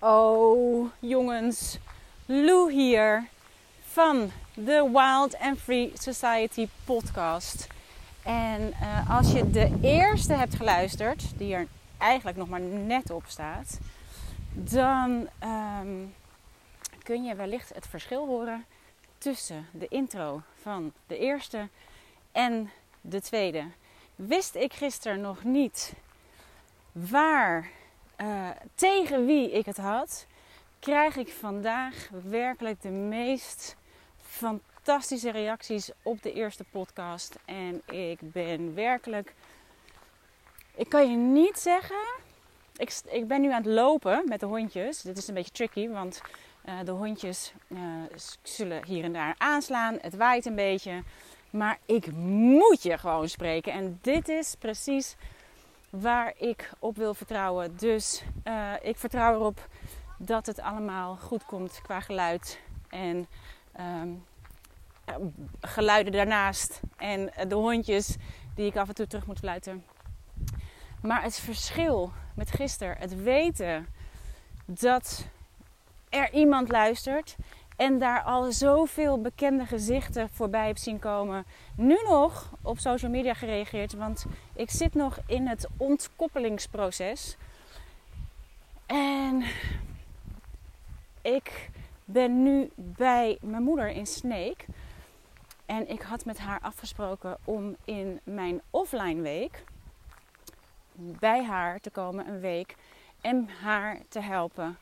Oh, jongens, Lou hier van de Wild and Free Society podcast. En uh, als je de eerste hebt geluisterd, die er eigenlijk nog maar net op staat, dan um, kun je wellicht het verschil horen tussen de intro van de eerste en de tweede. Wist ik gisteren nog niet waar uh, tegen wie ik het had, krijg ik vandaag werkelijk de meest fantastische reacties op de eerste podcast. En ik ben werkelijk. Ik kan je niet zeggen. Ik, ik ben nu aan het lopen met de hondjes. Dit is een beetje tricky, want uh, de hondjes uh, zullen hier en daar aanslaan. Het waait een beetje. Maar ik moet je gewoon spreken. En dit is precies waar ik op wil vertrouwen. Dus uh, ik vertrouw erop dat het allemaal goed komt qua geluid en um, geluiden daarnaast en de hondjes die ik af en toe terug moet fluiten. Maar het verschil met gisteren, het weten dat er iemand luistert en daar al zoveel bekende gezichten voorbij heb zien komen. Nu nog op social media gereageerd, want ik zit nog in het ontkoppelingsproces. En ik ben nu bij mijn moeder in Sneek. En ik had met haar afgesproken om in mijn offline week bij haar te komen een week en haar te helpen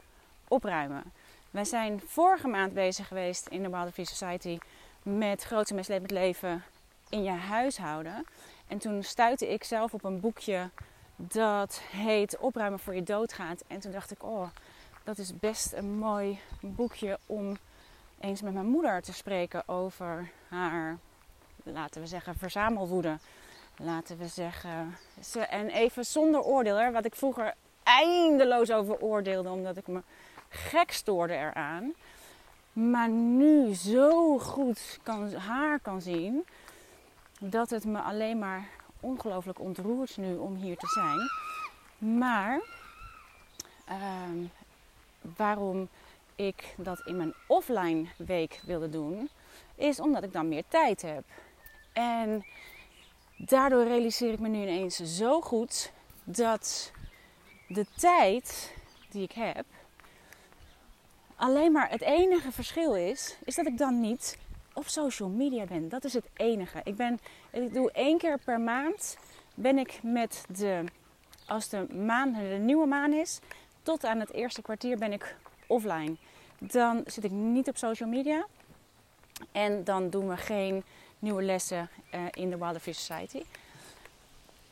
opruimen. Wij zijn vorige maand bezig geweest in de Wild Free Society met grote meslevend leven in je huishouden. En toen stuitte ik zelf op een boekje dat heet Opruimen voor je doodgaat. En toen dacht ik, oh, dat is best een mooi boekje om eens met mijn moeder te spreken over haar, laten we zeggen, verzamelwoede. Laten we zeggen. En even zonder oordeel, wat ik vroeger eindeloos over oordeelde, omdat ik me gek stoorde eraan. Maar nu zo goed kan, haar kan zien dat het me alleen maar ongelooflijk ontroert nu om hier te zijn. Maar uh, waarom ik dat in mijn offline week wilde doen, is omdat ik dan meer tijd heb. En daardoor realiseer ik me nu ineens zo goed dat de tijd die ik heb, alleen maar het enige verschil is, is dat ik dan niet op social media ben. Dat is het enige. Ik, ben, ik doe één keer per maand ben ik met de, als de maan de nieuwe maan is, tot aan het eerste kwartier ben ik offline. Dan zit ik niet op social media. En dan doen we geen nieuwe lessen uh, in de Wilder Fish Society.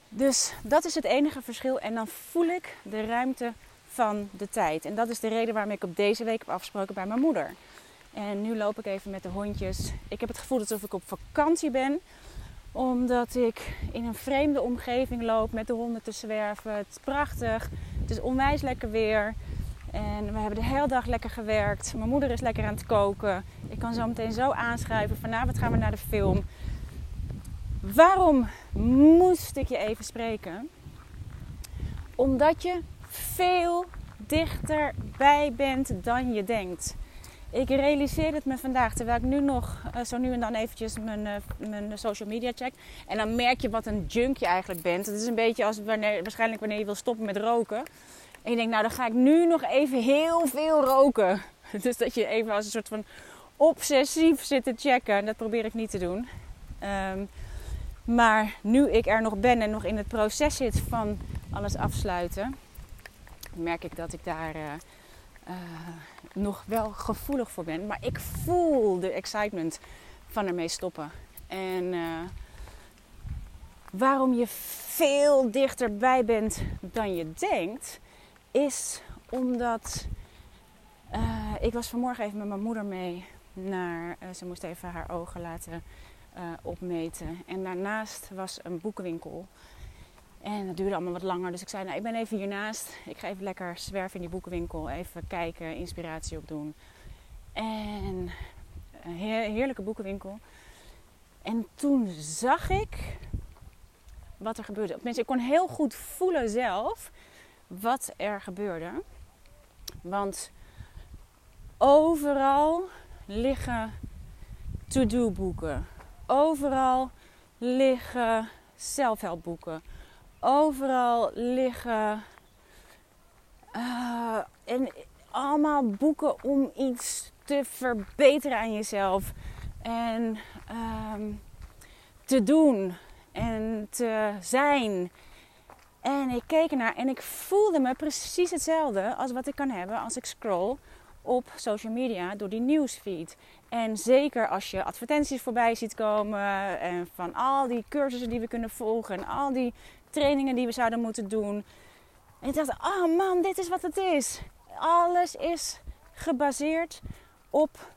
Dus dat is het enige verschil. En dan voel ik de ruimte van de tijd. En dat is de reden waarom ik op deze week heb afgesproken bij mijn moeder. En nu loop ik even met de hondjes. Ik heb het gevoel alsof ik op vakantie ben. Omdat ik in een vreemde omgeving loop met de honden te zwerven. Het is prachtig. Het is onwijs lekker weer. En we hebben de hele dag lekker gewerkt. Mijn moeder is lekker aan het koken. Ik kan zo meteen zo aanschrijven. Vanavond gaan we naar de film. Waarom moest ik je even spreken? Omdat je veel dichterbij bent dan je denkt. Ik realiseer het me vandaag, terwijl ik nu nog uh, zo nu en dan eventjes mijn, uh, mijn social media check. En dan merk je wat een junk je eigenlijk bent. Het is een beetje als wanneer, waarschijnlijk wanneer je wil stoppen met roken. En je denkt, nou dan ga ik nu nog even heel veel roken. Dus dat je even als een soort van obsessief zit te checken. En dat probeer ik niet te doen. Um, maar nu ik er nog ben en nog in het proces zit van alles afsluiten, merk ik dat ik daar uh, uh, nog wel gevoelig voor ben. Maar ik voel de excitement van ermee stoppen. En uh, waarom je veel dichterbij bent dan je denkt, is omdat ik was vanmorgen even met mijn moeder mee naar. ze moest even haar ogen laten opmeten. En daarnaast was een boekenwinkel. En dat duurde allemaal wat langer. Dus ik zei, nou, ik ben even hiernaast. Ik ga even lekker zwerven in die boekenwinkel. Even kijken, inspiratie opdoen. En een heerlijke boekenwinkel. En toen zag ik wat er gebeurde. Tenminste, ik kon heel goed voelen zelf wat er gebeurde. Want overal liggen to-do boeken. Overal liggen zelfhelpboeken. Overal liggen uh, en allemaal boeken om iets te verbeteren aan jezelf. En ehm, te doen en te zijn. En ik keek ernaar en ik voelde me precies hetzelfde als wat ik kan hebben als ik scroll op social media door die nieuwsfeed. En zeker als je advertenties voorbij ziet komen en van al die cursussen die we kunnen volgen en al die trainingen die we zouden moeten doen. En ik dacht, oh man, dit is wat het is. Alles is gebaseerd op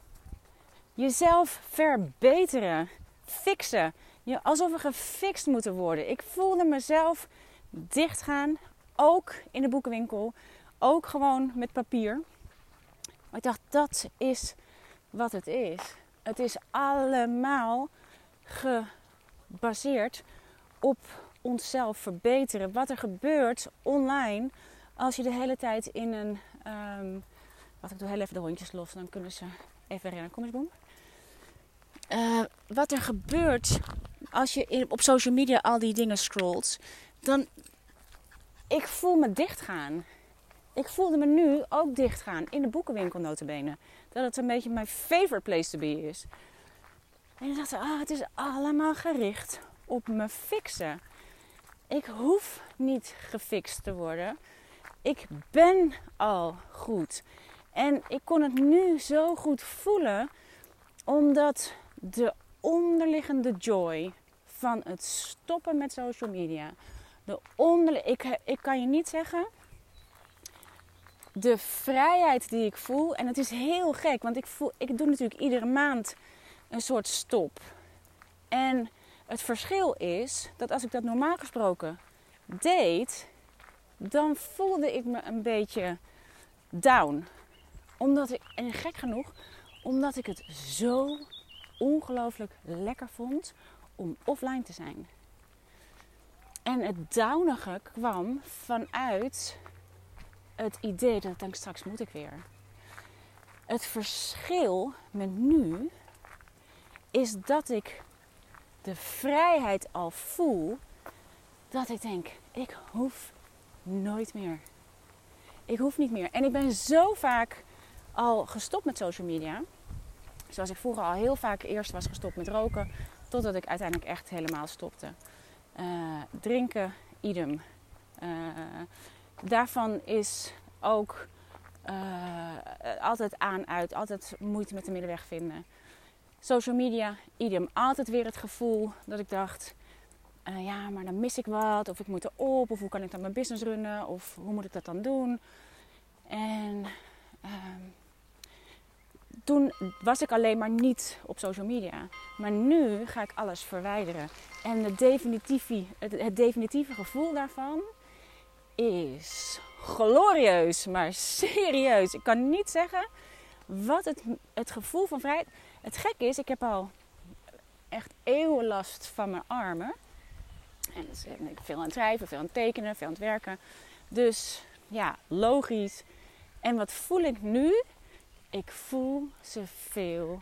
jezelf verbeteren, fixen. Je, alsof we gefixt moeten worden. Ik voelde mezelf dichtgaan, ook in de boekenwinkel, ook gewoon met papier. Ik dacht, dat is wat het is. Het is allemaal gebaseerd op onszelf verbeteren. Wat er gebeurt online als je de hele tijd in een. Um, wat ik doe heel even de hondjes los, dan kunnen ze even rennen. Kom eens, boem. Uh, wat er gebeurt als je op social media al die dingen scrolt, dan. Ik voel me dichtgaan. Ik voelde me nu ook dichtgaan in de boekenwinkel notabene. Dat het een beetje mijn favorite place to be is. En ik dacht, ah, het is allemaal gericht op me fixen. Ik hoef niet gefixt te worden. Ik ben al goed. En ik kon het nu zo goed voelen, omdat de onderliggende joy van het stoppen met social media. De onder, ik, ik kan je niet zeggen. De vrijheid die ik voel. En het is heel gek, want ik, voel, ik doe natuurlijk iedere maand een soort stop. En het verschil is dat als ik dat normaal gesproken deed, dan voelde ik me een beetje down. Omdat ik, en gek genoeg, omdat ik het zo ongelooflijk lekker vond om offline te zijn. En het downige kwam vanuit het idee dat ik straks moet ik weer. Het verschil met nu is dat ik de vrijheid al voel dat ik denk, ik hoef nooit meer. Ik hoef niet meer. En ik ben zo vaak al gestopt met social media. Zoals ik vroeger al heel vaak eerst was gestopt met roken, totdat ik uiteindelijk echt helemaal stopte. Uh, drinken, idem. Uh, daarvan is ook uh, altijd aan, uit, altijd moeite met de middenweg vinden. Social media, idem. Altijd weer het gevoel dat ik dacht: uh, ja, maar dan mis ik wat, of ik moet erop, of hoe kan ik dan mijn business runnen, of hoe moet ik dat dan doen. En uh, toen was ik alleen maar niet op social media. Maar nu ga ik alles verwijderen. En het definitieve, het definitieve gevoel daarvan is glorieus, maar serieus. Ik kan niet zeggen wat het, het gevoel van vrijheid. Het gekke is, ik heb al echt eeuwen last van mijn armen. En dus, ik ben veel aan het schrijven, veel aan het tekenen, veel aan het werken. Dus ja, logisch. En wat voel ik nu? Ik voel ze veel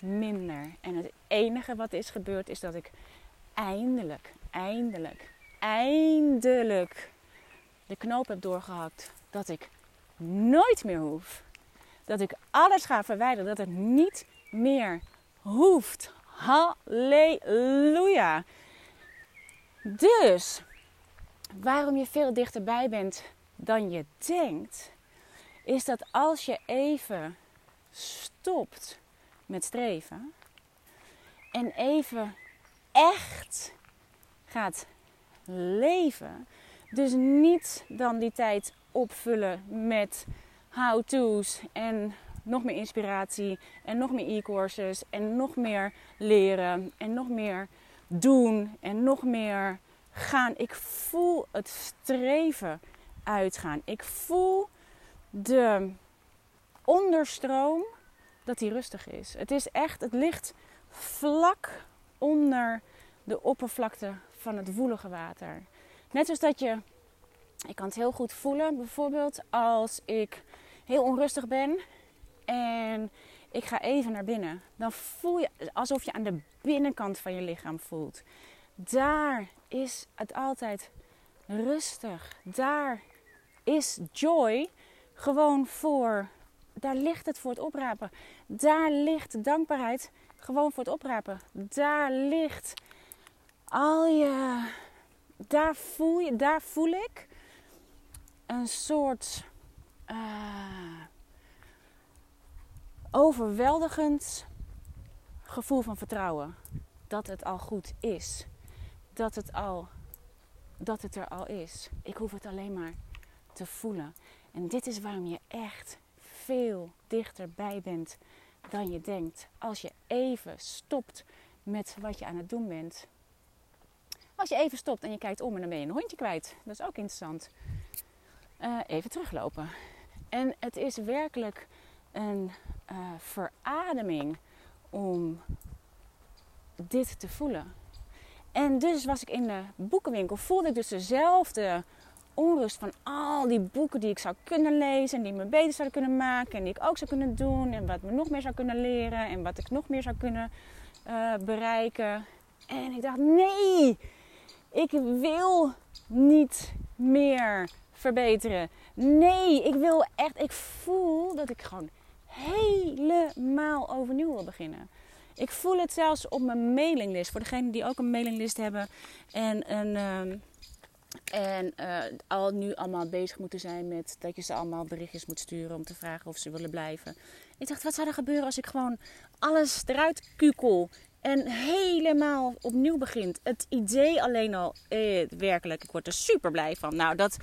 minder. En het enige wat is gebeurd is dat ik eindelijk, eindelijk, eindelijk de knoop heb doorgehakt. Dat ik nooit meer hoef. Dat ik alles ga verwijderen. Dat het niet meer hoeft. Halleluja. Dus waarom je veel dichterbij bent dan je denkt, is dat als je even stopt met streven en even echt gaat leven, dus niet dan die tijd opvullen met how-to's en nog meer inspiratie en nog meer e-courses en nog meer leren en nog meer doen en nog meer gaan. Ik voel het streven uitgaan. Ik voel de onderstroom dat die rustig is. Het is echt, het ligt vlak onder de oppervlakte van het woelige water. Net zoals dat je, ik kan het heel goed voelen, bijvoorbeeld als ik heel onrustig ben en ik ga even naar binnen, dan voel je alsof je aan de binnenkant van je lichaam voelt. Daar is het altijd rustig. Daar is joy gewoon voor. Daar ligt het voor het oprapen. Daar ligt dankbaarheid gewoon voor het oprapen. Daar ligt al je. Daar voel, je, daar voel ik een soort. Uh, overweldigend gevoel van vertrouwen. Dat het al goed is. Dat het, al, dat het er al is. Ik hoef het alleen maar te voelen. En dit is waarom je echt veel dichterbij bent dan je denkt. Als je even stopt met wat je aan het doen bent. Als je even stopt en je kijkt om en dan ben je een hondje kwijt. Dat is ook interessant. Uh, even teruglopen. En het is werkelijk een uh, verademing om dit te voelen. En dus was ik in de boekenwinkel, voelde ik dus dezelfde onrust van al die boeken die ik zou kunnen lezen en die me beter zouden kunnen maken en die ik ook zou kunnen doen en wat me nog meer zou kunnen leren en wat ik nog meer zou kunnen uh, bereiken. En ik dacht, nee, ik wil niet meer verbeteren. Nee, ik wil echt, ik voel dat ik gewoon helemaal overnieuw wil beginnen. Ik voel het zelfs op mijn mailinglist. Voor degenen die ook een mailinglist hebben en, een, uh, en uh, al nu allemaal bezig moeten zijn met dat je ze allemaal berichtjes moet sturen om te vragen of ze willen blijven. Ik dacht, wat zou er gebeuren als ik gewoon alles eruit kukel en helemaal opnieuw begint? Het idee alleen al, eh, werkelijk, ik word er super blij van. Nou, dat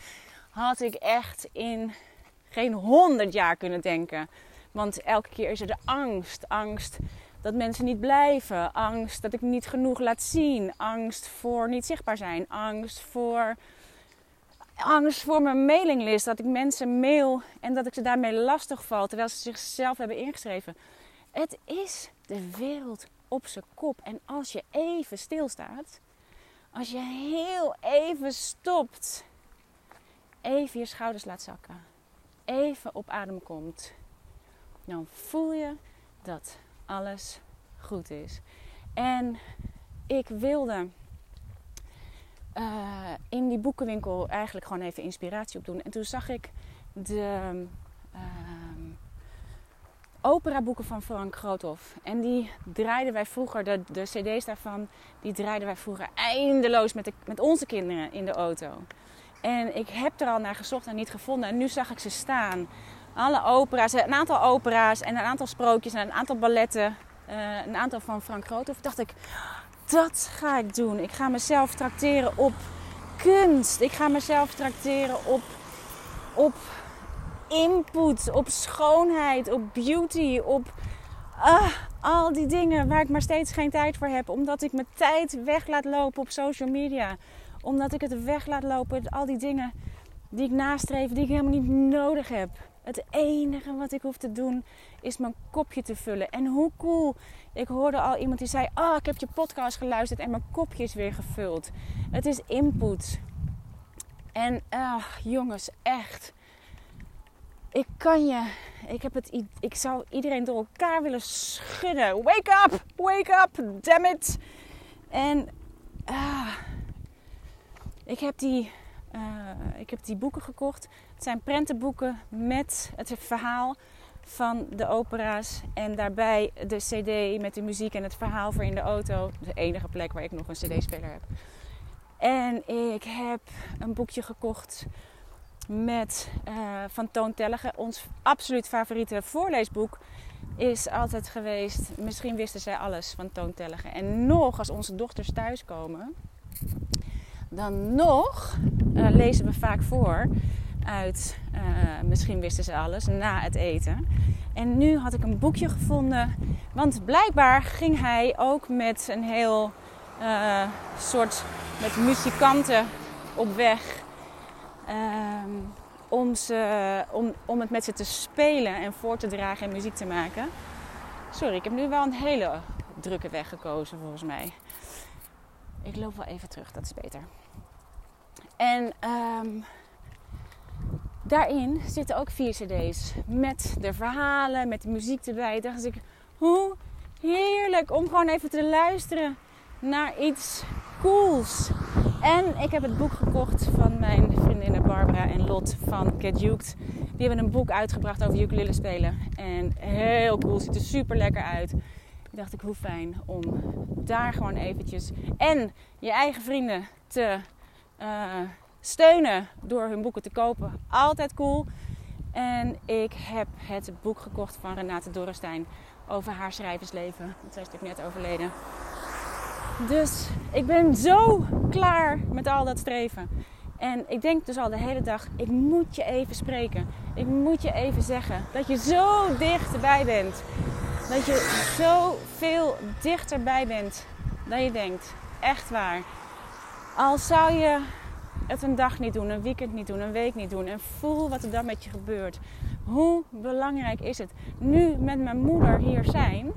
had ik echt in geen honderd jaar kunnen denken. Want elke keer is er de angst. Angst dat mensen niet blijven. Angst dat ik niet genoeg laat zien. Angst voor niet zichtbaar zijn. Angst voor. Angst voor mijn mailinglist. Dat ik mensen mail en dat ik ze daarmee lastig val. Terwijl ze zichzelf hebben ingeschreven. Het is de wereld op zijn kop. En als je even stilstaat. Als je heel even stopt. Even je schouders laat zakken. Even op adem komt dan voel je dat alles goed is. En ik wilde uh, in die boekenwinkel eigenlijk gewoon even inspiratie opdoen. En toen zag ik de uh, operaboeken van Frank Groothoff. En die draaiden wij vroeger, de, cd's daarvan, die draaiden wij vroeger eindeloos met, met onze kinderen in de auto. En ik heb er al naar gezocht en niet gevonden. En nu zag ik ze staan alle opera's, een aantal opera's en een aantal sprookjes en een aantal balletten. Uh, een aantal van Frank Groothoff. Dacht ik, dat ga ik doen. Ik ga mezelf trakteren op kunst. Ik ga mezelf trakteren op, op input, op schoonheid, op beauty, op uh, al die dingen waar ik maar steeds geen tijd voor heb. Omdat ik mijn tijd weg laat lopen op social media. Omdat ik het weg laat lopen, al die dingen die ik nastreef, die ik helemaal niet nodig heb. Het enige wat ik hoef te doen is mijn kopje te vullen. En hoe cool. Ik hoorde al iemand die zei: Oh, ik heb je podcast geluisterd en mijn kopje is weer gevuld. Het is input. En ach, jongens, echt. Ik kan je. Ik, heb het, ik zou iedereen door elkaar willen schudden. Wake up! Wake up! Damn it! En ah, ik heb die uh, ik heb die boeken gekocht. Het zijn prentenboeken met het verhaal van de opera's. En daarbij de cd met de muziek en het verhaal voor in de auto. De enige plek waar ik nog een cd-speler heb. En ik heb een boekje gekocht met, uh, van Toon Tellige. Ons absoluut favoriete voorleesboek is altijd geweest... Misschien wisten zij alles van Toon Tellige. En nog als onze dochters thuiskomen dan nog uh, lezen we vaak voor uit uh, Misschien wisten ze alles na het eten. En nu had ik een boekje gevonden, want blijkbaar ging hij ook met een heel uh, soort met muzikanten op weg. Ehm, om, ze, om, om het met ze te spelen en voor te dragen en muziek te maken. Sorry, ik heb nu wel een hele drukke weg gekozen volgens mij. Ik loop wel even terug, dat is beter. En um, daarin zitten ook vier cd's. Met de verhalen, met de muziek erbij. Dacht ik, hoe heerlijk om gewoon even te luisteren naar iets cools. En ik heb het boek gekocht van mijn vriendinnen Barbara en Lot van Get. Die hebben een boek uitgebracht over ukulele spelen. En heel cool, ziet er super lekker uit. Dacht ik, hoe fijn om daar gewoon eventjes en je eigen vrienden te uh, steunen door hun boeken te kopen. Altijd cool. En ik heb het boek gekocht van Renate Dorrestein over haar schrijversleven. Want zij is natuurlijk net overleden. Dus ik ben zo klaar met al dat streven. En ik denk dus al de hele dag, ik moet je even spreken. Ik moet je even zeggen dat je zo dichterbij bent. Dat je zo veel dichterbij bent dan je denkt. Echt waar. Al zou je het een dag niet doen, een weekend niet doen, een week niet doen. En voel wat er dan met je gebeurt. Hoe belangrijk is het? Nu met mijn moeder hier zijn.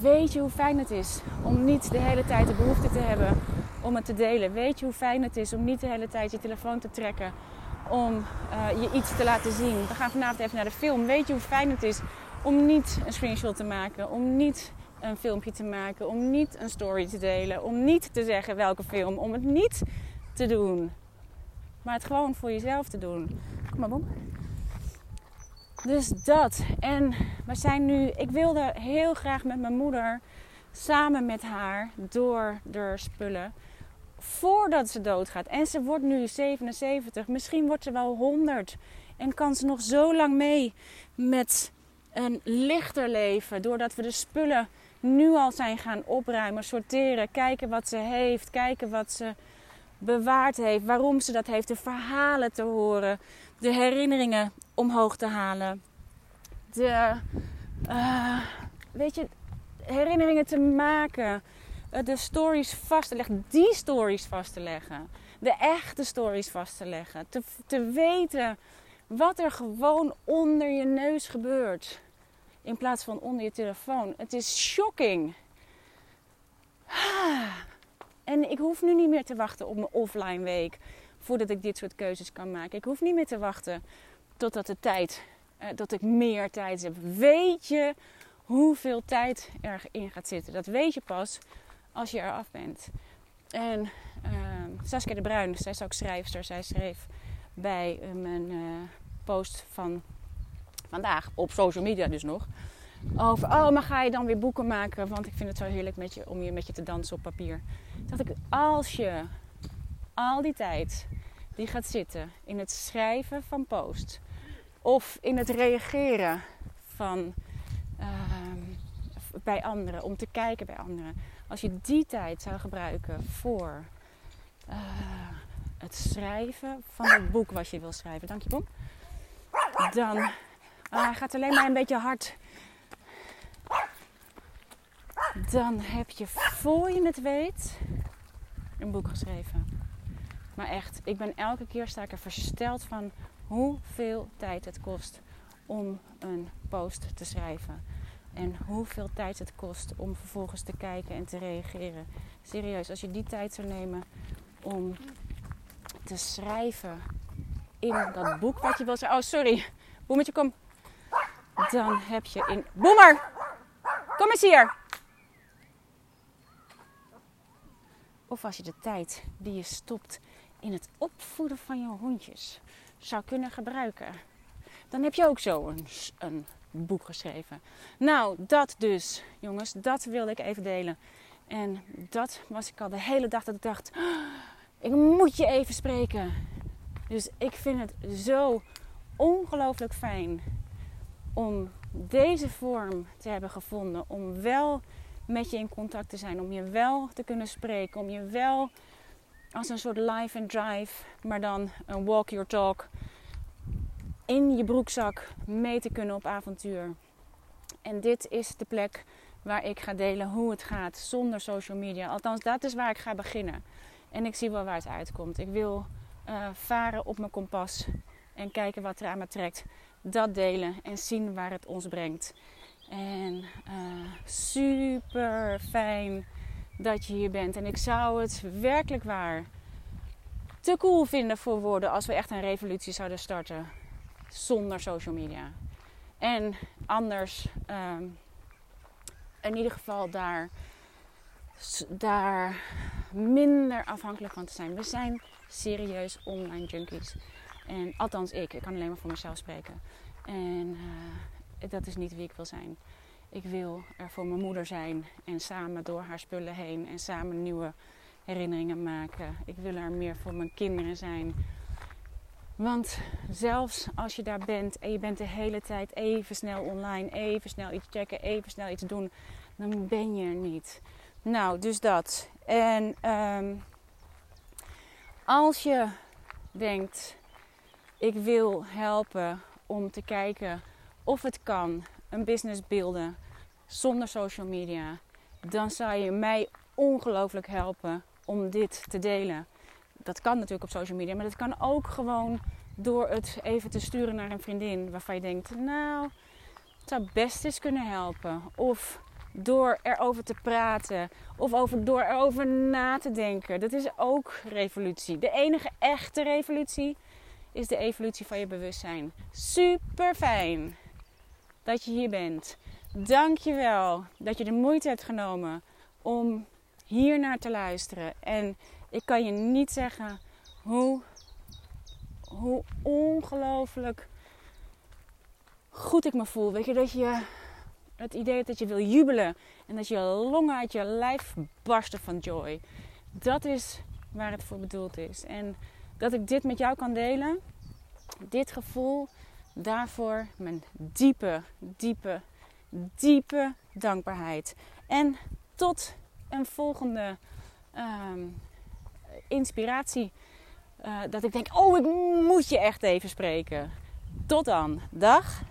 Weet je hoe fijn het is om niet de hele tijd de behoefte te hebben om het te delen? Weet je hoe fijn het is om niet de hele tijd je telefoon te trekken om uh, je iets te laten zien? We gaan vanavond even naar de film. Weet je hoe fijn het is om niet een screenshot te maken, om niet een filmpje te maken, om niet een story te delen, om niet te zeggen welke film, om het niet te doen. Maar het gewoon voor jezelf te doen. Kom maar, bom. Dus dat. En we zijn nu. Ik wilde heel graag met mijn moeder samen met haar door de spullen voordat ze doodgaat. En ze wordt nu 77. Misschien wordt ze wel 100. En kan ze nog zo lang mee met een lichter leven. Doordat we de spullen nu al zijn gaan opruimen, sorteren, kijken wat ze heeft, kijken wat ze bewaard heeft, waarom ze dat heeft, de verhalen te horen, de herinneringen omhoog te halen, de, uh, weet je, herinneringen te maken, eh, de stories vast te leggen, die stories vast te leggen, de echte stories vast te leggen, te, te weten wat er gewoon onder je neus gebeurt in plaats van onder je telefoon. Het is shocking. En ik hoef nu niet meer te wachten op mijn offline week voordat ik dit soort keuzes kan maken. Ik hoef niet meer te wachten totdat de tijd, uh, dat ik meer tijd heb. Weet je hoeveel tijd erin gaat zitten? Dat weet je pas als je eraf bent. En uh, Saskia de Bruin, zij is ook schrijfster. Zij schreef bij uh, mijn post van vandaag op social media dus nog. Over, oh, maar ga je dan weer boeken maken? Want ik vind het zo heerlijk met je, om je met je te dansen op papier. Dat ik, als je al die tijd die gaat zitten in het schrijven van post of in het reageren van, uh, bij anderen, om te kijken bij anderen. Als je die tijd zou gebruiken voor uh, het schrijven van het boek wat je wil schrijven, dank je. Dan Ah, gaat alleen maar een beetje hard. Dan heb je voor je het weet een boek geschreven. Maar echt, ik ben elke keer sta ik er versteld van hoeveel tijd het kost om een post te schrijven. En hoeveel tijd het kost om vervolgens te kijken en te reageren. Serieus, als je die tijd zou nemen om te schrijven in dat boek wat je wil schrijven. Oh, sorry. Boemetje, kom. Dan heb je in. Boemer! Kom eens hier! Of als je de tijd die je stopt in het opvoeden van je hondjes zou kunnen gebruiken. Dan heb je ook zo een, boek geschreven. Nou, dat dus, jongens, dat wilde ik even delen. En dat was ik al de hele dag dat ik dacht: oh, ik moet je even spreken. Dus ik vind het zo ongelooflijk fijn om deze vorm te hebben gevonden. Om wel met je in contact te zijn. Om je wel te kunnen spreken. Om je wel als een soort live and drive, maar dan een walk your talk in je broekzak mee te kunnen op avontuur. En dit is de plek waar ik ga delen hoe het gaat zonder social media. Althans, dat is waar ik ga beginnen. En ik zie wel waar het uitkomt. Ik wil uh, varen op mijn kompas en kijken wat er aan me trekt dat delen en zien waar het ons brengt. En uh, super fijn dat je hier bent. En ik zou het werkelijk waar te cool vinden voor woorden als we echt een revolutie zouden starten zonder social media. En anders, ehm, in ieder geval daar, daar minder afhankelijk van te zijn. We zijn serieus online junkies. En althans ik, ik kan alleen maar voor mezelf spreken. En uh, dat is niet wie ik wil zijn. Ik wil er voor mijn moeder zijn en samen door haar spullen heen en samen nieuwe herinneringen maken. Ik wil er meer voor mijn kinderen zijn. Want zelfs als je daar bent en je bent de hele tijd even snel online, even snel iets checken, even snel iets doen, dan ben je er niet. Nou, dus dat. En um, als je denkt, ik wil helpen om te kijken of het kan, een business beelden zonder social media, dan zou je mij ongelooflijk helpen om dit te delen. Dat kan natuurlijk op social media, maar dat kan ook gewoon door het even te sturen naar een vriendin waarvan je denkt, nou, het zou best eens kunnen helpen. Of door erover te praten. Of over, door erover na te denken. Dat is ook revolutie. De enige echte revolutie is de evolutie van je bewustzijn. Super fijn dat je hier bent. Dank je wel dat je de moeite hebt genomen om hier naar te luisteren. En ik kan je niet zeggen hoe, hoe ongelooflijk goed ik me voel. Weet je, dat je het idee dat je wil jubelen en dat je longen uit je lijf barsten van joy. Dat is waar het voor bedoeld is. En dat ik dit met jou kan delen, dit gevoel, daarvoor mijn diepe, diepe, diepe dankbaarheid. En tot een volgende ehm, inspiratie. Uh, dat ik denk, oh, ik moet je echt even spreken. Tot dan. Dag.